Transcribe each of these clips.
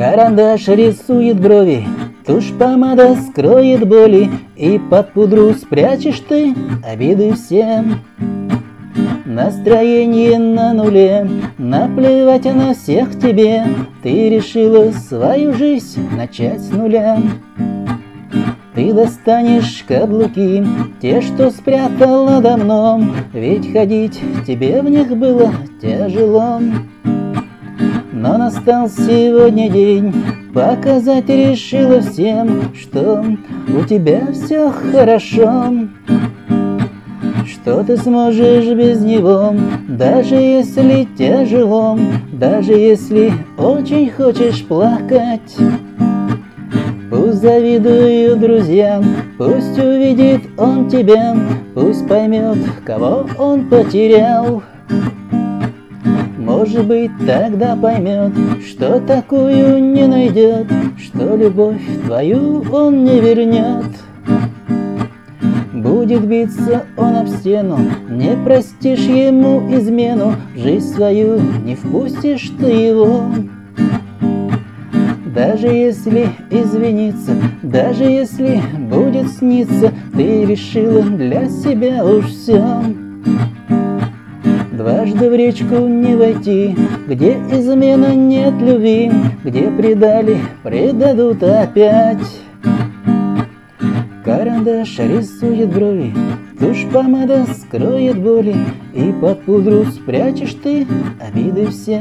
Карандаш рисует брови, тушь помада скроет боли, И под пудру спрячешь ты обиды всем. Настроение на нуле, наплевать на всех тебе, Ты решила свою жизнь начать с нуля. Ты достанешь каблуки, те, что спрятала давно, Ведь ходить тебе в них было тяжело. Настал сегодня день, показать решила всем, Что у тебя все хорошо. Что ты сможешь без него, даже если тяжело, Даже если очень хочешь плакать. Пусть завидую друзьям, пусть увидит он тебя, Пусть поймет, кого он потерял. Может быть, тогда поймет, что такую не найдет, Что любовь твою он не вернет. Будет биться он об стену, не простишь ему измену, Жизнь свою не впустишь ты его. Даже если извиниться, даже если будет сниться, Ты решила для себя уж все. Дважды в речку не войти, где измена нет любви, Где предали, предадут опять. Карандаш рисует брови, тушь помада скроет боли, И под пудру спрячешь ты обиды все.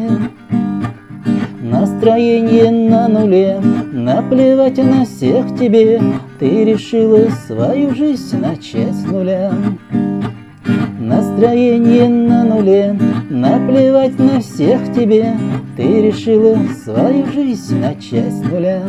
Настроение на нуле, наплевать на всех тебе, Ты решила свою жизнь начать с нуля. Настроение на нуле, наплевать на всех тебе, Ты решила свою жизнь начать с нуля.